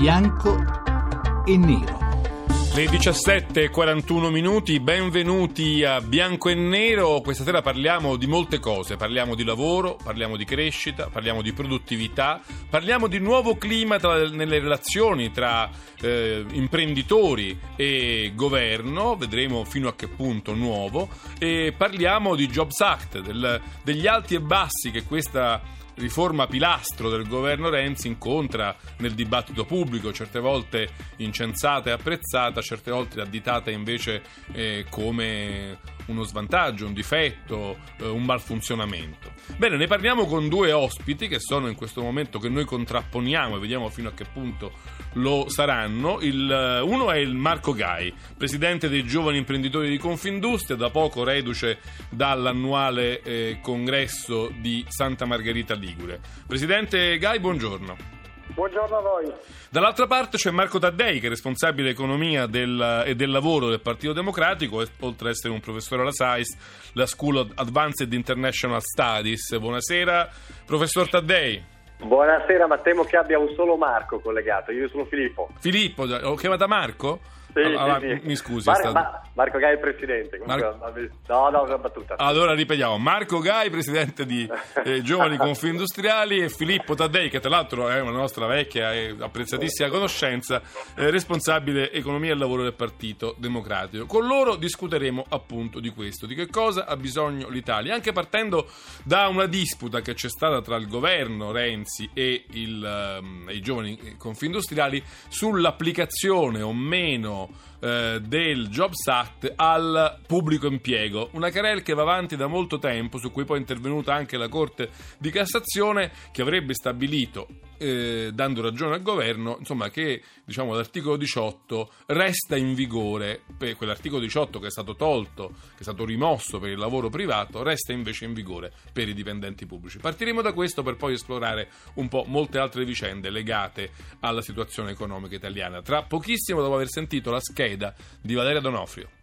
bianco e nero. Le 17.41 minuti, benvenuti a Bianco e Nero. Questa sera parliamo di molte cose, parliamo di lavoro, parliamo di crescita, parliamo di produttività, parliamo di nuovo clima tra, nelle relazioni tra eh, imprenditori e governo, vedremo fino a che punto nuovo, e parliamo di Jobs Act, del, degli alti e bassi che questa riforma pilastro del governo Renzi incontra nel dibattito pubblico, certe volte incensata e apprezzata, certe volte additata invece eh, come uno svantaggio, un difetto, eh, un malfunzionamento. Bene, ne parliamo con due ospiti che sono in questo momento che noi contrapponiamo e vediamo fino a che punto lo saranno. Il, eh, uno è il Marco Gai, presidente dei giovani imprenditori di Confindustria, da poco reduce dall'annuale eh, congresso di Santa Margherita Ligure. Presidente Gai, buongiorno. Buongiorno a voi. Dall'altra parte c'è Marco Taddei, che è responsabile economia del, e del lavoro del Partito Democratico, oltre ad essere un professore alla SAIS, la School of Advanced International Studies. Buonasera, professor Taddei. Buonasera, ma temo che abbia un solo Marco collegato. Io sono Filippo. Filippo, ho chiamato Marco? Sì, allora, sì, sì. Mi scusi. Mar- stato... ma- Marco Gai è il presidente. Comunque, No, no, una battuta. Allora ripetiamo: Marco Gai, presidente di eh, Giovani Confindustriali, e Filippo Taddei, che tra l'altro è una nostra vecchia e apprezzatissima conoscenza, eh, responsabile economia e lavoro del Partito Democratico. Con loro discuteremo appunto di questo, di che cosa ha bisogno l'Italia, anche partendo da una disputa che c'è stata tra il governo Renzi e il, um, i giovani confindustriali sull'applicazione o meno eh, del Jobs Act al pubblico impiego. Una querel che va avanti da molto tempo, su cui poi è intervenuta anche la Corte di Cassazione, che avrebbe stabilito eh, dando ragione al governo, insomma, che diciamo, l'articolo 18 resta in vigore, per quell'articolo 18 che è stato tolto, che è stato rimosso per il lavoro privato, resta invece in vigore per i dipendenti pubblici. Partiremo da questo per poi esplorare un po' molte altre vicende legate alla situazione economica italiana. Tra pochissimo, dopo aver sentito la scheda di Valeria Donofrio.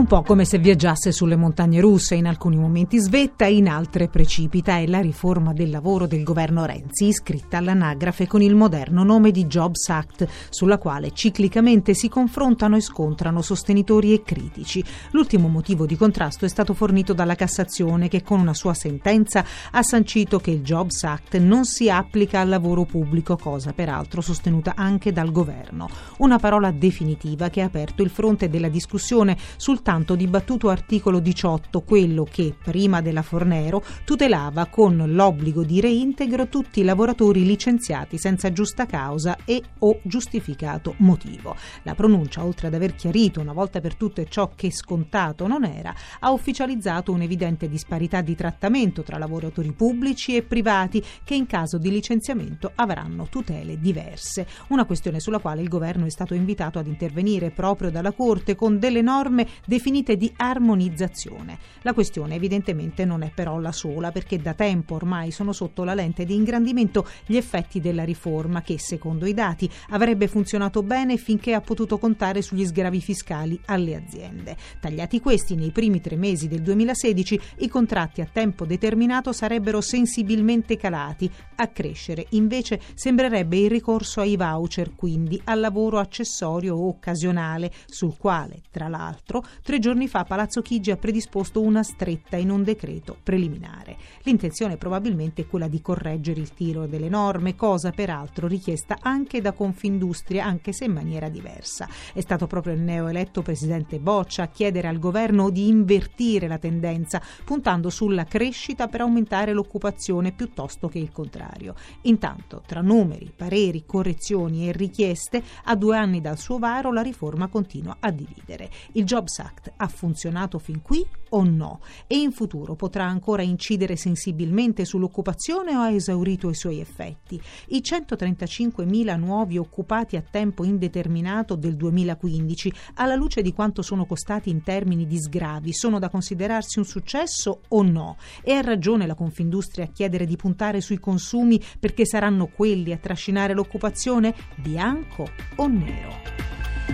Un po' come se viaggiasse sulle montagne russe, in alcuni momenti svetta, in altre precipita. È la riforma del lavoro del governo Renzi, iscritta all'anagrafe con il moderno nome di Jobs Act, sulla quale ciclicamente si confrontano e scontrano sostenitori e critici. L'ultimo motivo di contrasto è stato fornito dalla Cassazione, che con una sua sentenza ha sancito che il Jobs Act non si applica al lavoro pubblico, cosa peraltro sostenuta anche dal governo. Una parola definitiva che ha aperto il fronte della discussione sul tanto dibattuto articolo 18, quello che, prima della Fornero, tutelava con l'obbligo di reintegro tutti i lavoratori licenziati senza giusta causa e o giustificato motivo. La pronuncia, oltre ad aver chiarito una volta per tutte ciò che scontato non era, ha ufficializzato un'evidente disparità di trattamento tra lavoratori pubblici e privati che in caso di licenziamento avranno tutele diverse. Una questione sulla quale il governo è stato invitato ad intervenire proprio dalla Corte con delle norme definite di armonizzazione. La questione evidentemente non è però la sola perché da tempo ormai sono sotto la lente di ingrandimento gli effetti della riforma che, secondo i dati, avrebbe funzionato bene finché ha potuto contare sugli sgravi fiscali alle aziende. Tagliati questi nei primi tre mesi del 2016, i contratti a tempo determinato sarebbero sensibilmente calati. A crescere invece sembrerebbe il ricorso ai voucher, quindi al lavoro accessorio o occasionale, sul quale, tra l'altro, tre giorni fa Palazzo Chigi ha predisposto una stretta in un decreto preliminare. L'intenzione probabilmente è quella di correggere il tiro delle norme, cosa peraltro richiesta anche da Confindustria, anche se in maniera diversa. È stato proprio il neoeletto presidente Boccia a chiedere al governo di invertire la tendenza, puntando sulla crescita per aumentare l'occupazione piuttosto che il contrario. Intanto, tra numeri, pareri, correzioni e richieste, a due anni dal suo varo la riforma continua a dividere. Il Jobs Act ha funzionato fin qui o no? E in futuro potrà ancora incidere sensibilmente sull'occupazione o ha esaurito i suoi effetti? I 135.000 nuovi occupati a tempo indeterminato del 2015, alla luce di quanto sono costati in termini di sgravi, sono da considerarsi un successo o no? E ha ragione la Confindustria a chiedere di puntare sui consumi perché saranno quelli a trascinare l'occupazione? Bianco o nero?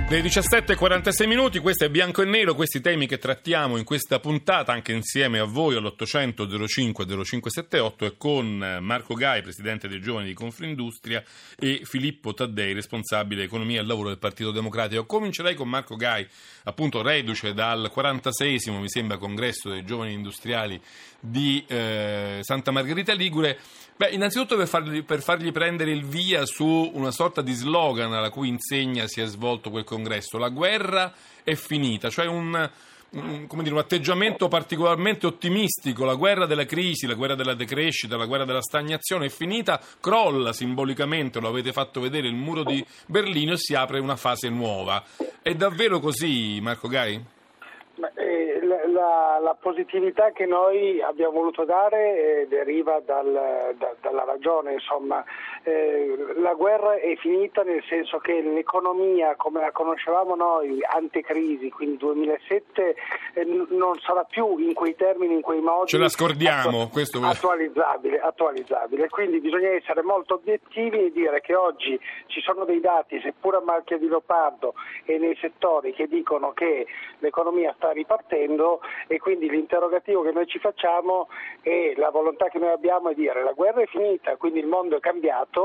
Dei 17.46 minuti, questo è Bianco e Nero, questi temi che trattiamo in questa puntata anche insieme a voi all'800 05 0578 e con Marco Gai, Presidente dei Giovani di Confindustria e Filippo Taddei, responsabile economia e lavoro del Partito Democratico. Comincerei con Marco Gai, appunto reduce dal 46 mi sembra, congresso dei Giovani Industriali di eh, Santa Margherita Ligure. Beh, innanzitutto per fargli, per fargli, prendere il via su una sorta di slogan alla cui insegna si è svolto quel congresso, la guerra è finita, cioè un, un, dire, un, atteggiamento particolarmente ottimistico, la guerra della crisi, la guerra della decrescita, la guerra della stagnazione è finita, crolla simbolicamente, lo avete fatto vedere, il muro di Berlino e si apre una fase nuova. È davvero così, Marco Gai? La, la, positività che noi abbiamo voluto dare eh, deriva dal, da, dalla ragione, insomma, eh, la guerra è finita nel senso che l'economia come la conoscevamo noi, antecrisi, quindi 2007, eh, non sarà più in quei termini, in quei modi. Ce la scordiamo, attu- questo attualizzabile, attualizzabile. Quindi bisogna essere molto obiettivi e dire che oggi ci sono dei dati, seppur a marchia di leopardo e nei settori che dicono che l'economia sta ripartendo e quindi l'interrogativo che noi ci facciamo e la volontà che noi abbiamo è dire la guerra è finita, quindi il mondo è cambiato,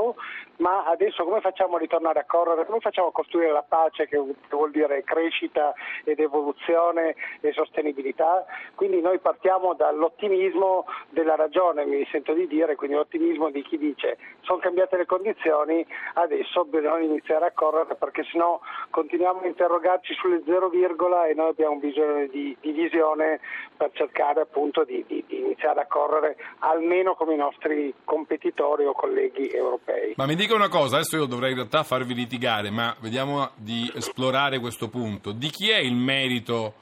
ma adesso come facciamo a ritornare a correre? Come facciamo a costruire la pace che vuol dire crescita ed evoluzione e sostenibilità? Quindi noi partiamo dall'ottimismo della ragione, mi sento di dire, quindi l'ottimismo di chi dice sono cambiate le condizioni, adesso bisogna iniziare a correre perché sennò continuiamo a interrogarci sulle zero virgola e noi abbiamo bisogno di, di visione per cercare appunto di, di, di iniziare a correre almeno come i nostri competitori o colleghi europei. Ma mi dica una cosa, adesso io dovrei in realtà farvi litigare, ma vediamo di esplorare questo punto. Di chi è il merito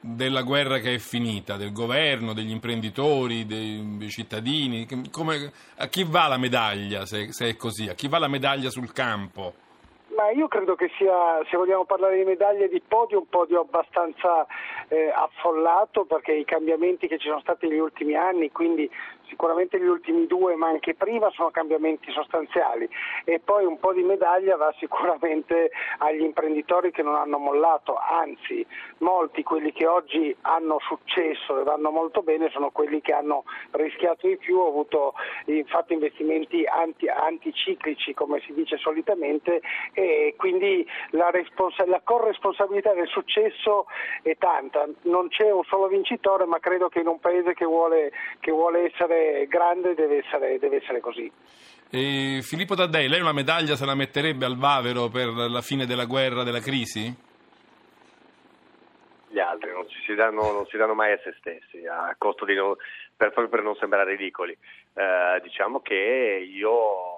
della guerra che è finita, del governo, degli imprenditori, dei, dei cittadini? Come, a chi va la medaglia se, se è così? A chi va la medaglia sul campo? Ma io credo che sia, se vogliamo parlare di medaglie di podio, un podio abbastanza eh, affollato perché i cambiamenti che ci sono stati negli ultimi anni, quindi sicuramente gli ultimi due ma anche prima sono cambiamenti sostanziali. E poi un po' di medaglia va sicuramente agli imprenditori che non hanno mollato, anzi molti quelli che oggi hanno successo e vanno molto bene sono quelli che hanno rischiato di più, avuto fatto investimenti anti, anticiclici come si dice solitamente e quindi la, respons- la corresponsabilità del successo è tanta, non c'è un solo vincitore ma credo che in un paese che vuole, che vuole essere essere grande deve essere, deve essere così. E Filippo Taddei, lei una medaglia se la metterebbe al Vavero per la fine della guerra, della crisi? Gli altri non si danno, non si danno mai a se stessi, a costo di non, per, per non sembrare ridicoli. Eh, diciamo che io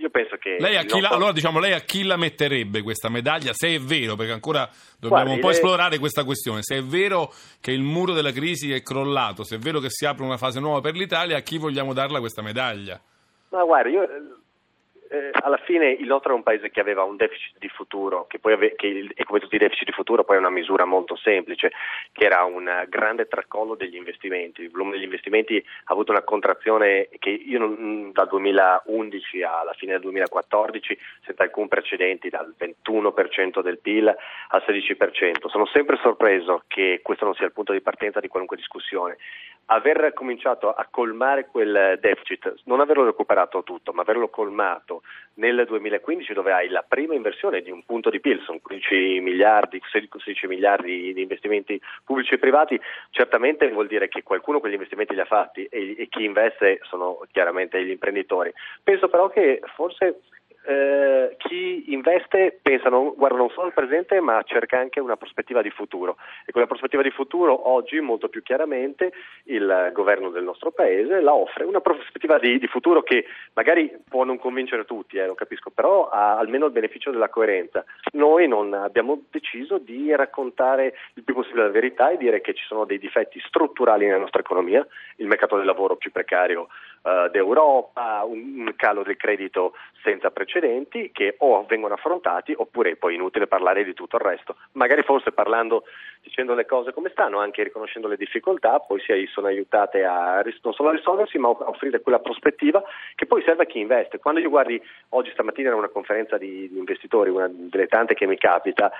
io penso che... Lei a, chi la, allora, diciamo, lei a chi la metterebbe questa medaglia, se è vero, perché ancora dobbiamo Guardi, un po' le... esplorare questa questione, se è vero che il muro della crisi è crollato, se è vero che si apre una fase nuova per l'Italia, a chi vogliamo darla questa medaglia? Ma guarda, io eh, alla fine il nostro è un paese che aveva un deficit di futuro, che poi ave- che, e come tutti i deficit di futuro poi è una misura molto semplice, che era un grande tracollo degli investimenti. Il volume degli investimenti ha avuto una contrazione che io non, dal 2011 alla fine del 2014, senza alcun precedente, dal 21% del PIL al 16%. Sono sempre sorpreso che questo non sia il punto di partenza di qualunque discussione aver cominciato a colmare quel deficit, non averlo recuperato tutto, ma averlo colmato nel 2015 dove hai la prima inversione di un punto di PIL, sono 15 miliardi, 16 miliardi di investimenti pubblici e privati, certamente vuol dire che qualcuno quegli investimenti li ha fatti e, e chi investe sono chiaramente gli imprenditori. Penso però che forse eh, chi investe pensa, non, guarda non solo al presente ma cerca anche una prospettiva di futuro e quella prospettiva di futuro oggi molto più chiaramente il governo del nostro paese la offre, una prospettiva di, di futuro che magari può non convincere tutti, eh, lo capisco, però ha almeno il beneficio della coerenza. Noi non abbiamo deciso di raccontare il più possibile la verità e dire che ci sono dei difetti strutturali nella nostra economia, il mercato del lavoro più precario eh, d'Europa, un, un calo del credito senza precedenti precedenti che o vengono affrontati oppure poi è inutile parlare di tutto il resto. Magari forse parlando, dicendo le cose come stanno, anche riconoscendo le difficoltà, poi si sono aiutate a, non solo a risolversi ma a offrire quella prospettiva che poi serve a chi investe. Quando io guardi, oggi stamattina era una conferenza di, di investitori, una delle tante che mi capita,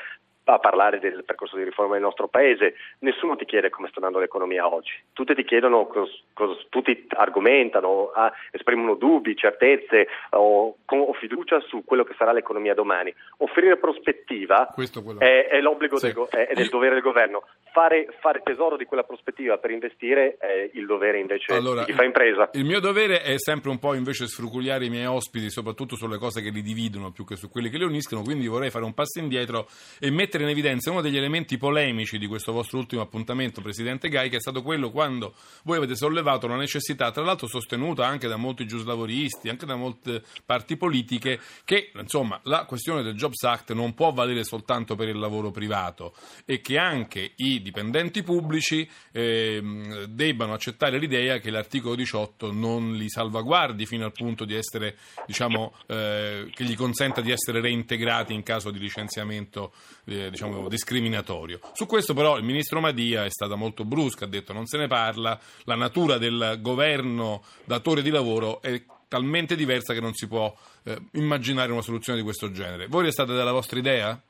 a parlare del percorso di riforma del nostro paese, nessuno ti chiede come sta andando l'economia oggi, tutti ti chiedono, cos, cos, tutti argomentano, ah, esprimono dubbi, certezze o, o, fiducia su quello che sarà l'economia domani. Offrire prospettiva è, è, l'obbligo sì. del, è, è del dovere del governo, fare, fare, tesoro di quella prospettiva per investire è il dovere invece allora, di chi fa impresa. Il mio dovere è sempre un po' invece sfruculiare i miei ospiti, soprattutto sulle cose che li dividono più che su quelle che li uniscono, quindi vorrei fare un passo indietro e mettere in evidenza uno degli elementi polemici di questo vostro ultimo appuntamento, Presidente Gai, che è stato quello quando voi avete sollevato la necessità, tra l'altro sostenuta anche da molti giuslavoristi, anche da molte parti politiche, che insomma la questione del Jobs Act non può valere soltanto per il lavoro privato e che anche i dipendenti pubblici eh, debbano accettare l'idea che l'articolo 18 non li salvaguardi fino al punto di essere, diciamo, eh, che gli consenta di essere reintegrati in caso di licenziamento eh, diciamo, discriminatorio. Su questo però il ministro Madia è stata molto brusca, ha detto non se ne parla, la natura del governo datore di lavoro è talmente diversa che non si può eh, immaginare una soluzione di questo genere. Voi restate dalla vostra idea?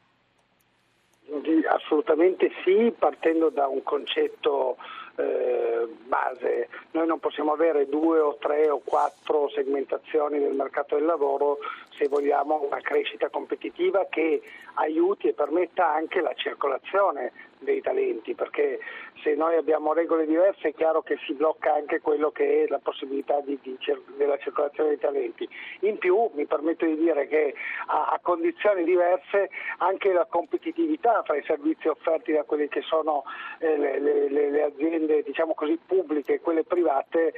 Assolutamente sì, partendo da un concetto eh, base. Noi non possiamo avere due o tre o quattro segmentazioni del mercato del lavoro se vogliamo una crescita competitiva che aiuti e permetta anche la circolazione dei talenti, perché se noi abbiamo regole diverse è chiaro che si blocca anche quello che è la possibilità di, di, della circolazione dei talenti. In più mi permetto di dire che a, a, condizioni diverse anche la competitività fra i servizi offerti da quelle che sono eh, le, le, le, aziende diciamo così, pubbliche e quelle private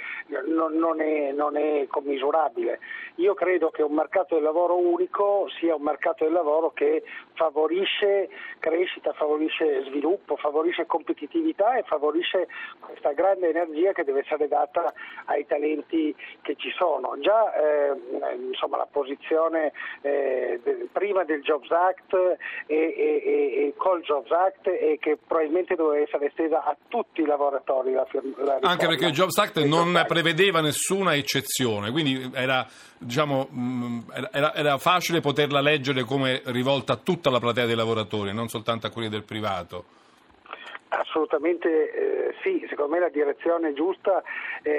non, non, è, non è commisurabile. Io credo che un mercato del lavoro unico sia un mercato del lavoro che favorisce crescita, favorisce sviluppo, favorisce competitività e favorisce questa grande energia che deve essere data ai talenti che ci sono. Già eh, insomma, la posizione eh, prima del Jobs Act e, e, e, col Jobs Act è che probabilmente doveva essere estesa a tutti i lavoratori. La, la Anche perché il Jobs Act non Jobs prevedeva nessuna eccezione, quindi era, diciamo, mm, era, era facile poterla leggere come rivolta a tutta la platea dei lavoratori, non soltanto a quelli del privato. Assolutamente eh, sì, secondo me la direzione giusta eh,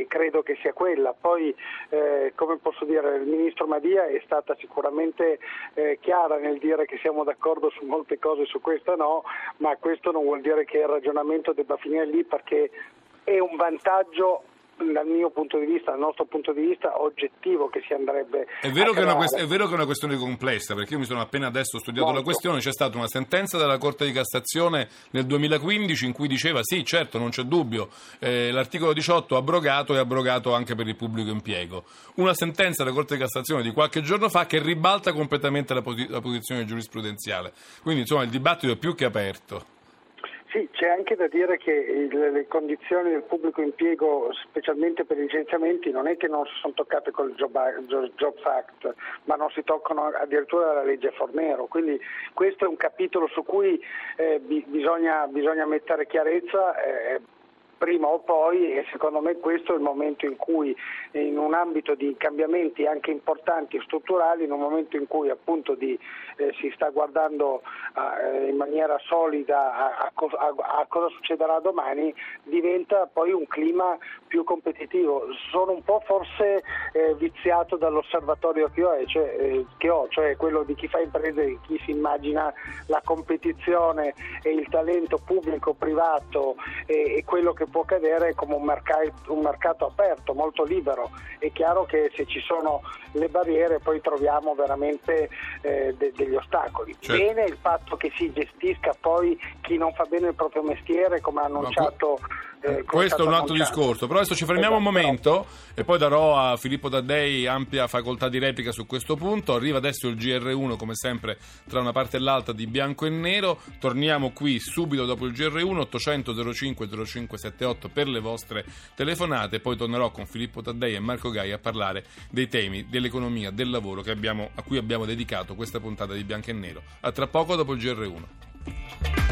e credo che sia quella. Poi, eh, come posso dire, il Ministro Madia è stata sicuramente eh, chiara nel dire che siamo d'accordo su molte cose, su questa no, ma questo non vuol dire che il ragionamento debba finire lì perché è un vantaggio dal mio punto di vista, dal nostro punto di vista, oggettivo che si andrebbe è vero, che è, quest- è vero che è una questione complessa, perché io mi sono appena adesso studiato Molto. la questione, c'è stata una sentenza della Corte di Cassazione nel 2015 in cui diceva sì, certo, non c'è dubbio, eh, l'articolo 18 abrogato è abrogato anche per il pubblico impiego. Una sentenza della Corte di Cassazione di qualche giorno fa che ribalta completamente la, posi- la posizione giurisprudenziale. Quindi insomma il dibattito è più che aperto. Sì, c'è anche da dire che il, le condizioni del pubblico impiego, specialmente per i licenziamenti, non è che non si sono toccate col Job, Jobs Act, ma non si toccano addirittura dalla legge Fornero. Quindi questo è un capitolo su cui eh, bisogna, bisogna, mettere chiarezza. Eh, prima o poi e secondo me questo è il momento in cui in un ambito di cambiamenti anche importanti e strutturali, in un momento in cui appunto di, eh, si sta guardando eh, in maniera solida a, a, a, cosa succederà domani, diventa poi un clima più competitivo. Sono un po' forse eh, viziato dall'osservatorio che ho, cioè, eh, che ho, cioè quello di chi fa imprese, di chi si immagina la competizione e il talento pubblico, privato e, e quello che può cadere come un mercato, un mercato aperto, molto libero. È chiaro che se ci sono le barriere poi troviamo veramente eh, de- degli ostacoli. Certo. Bene il fatto che si gestisca poi chi non fa bene il proprio mestiere, come ha annunciato eh, Questo è un altro discorso, però adesso ci fermiamo un esatto. momento e poi darò a Filippo Taddei ampia facoltà di replica su questo punto. Arriva adesso il GR1 come sempre tra una parte e l'altra di bianco e nero. Torniamo qui subito dopo il GR1 800 05 0578 per le vostre telefonate, poi tornerò con Filippo Taddei e Marco Gai a parlare dei temi dell'economia, del lavoro abbiamo, a cui abbiamo dedicato questa puntata di bianco e nero. A tra poco dopo il GR1.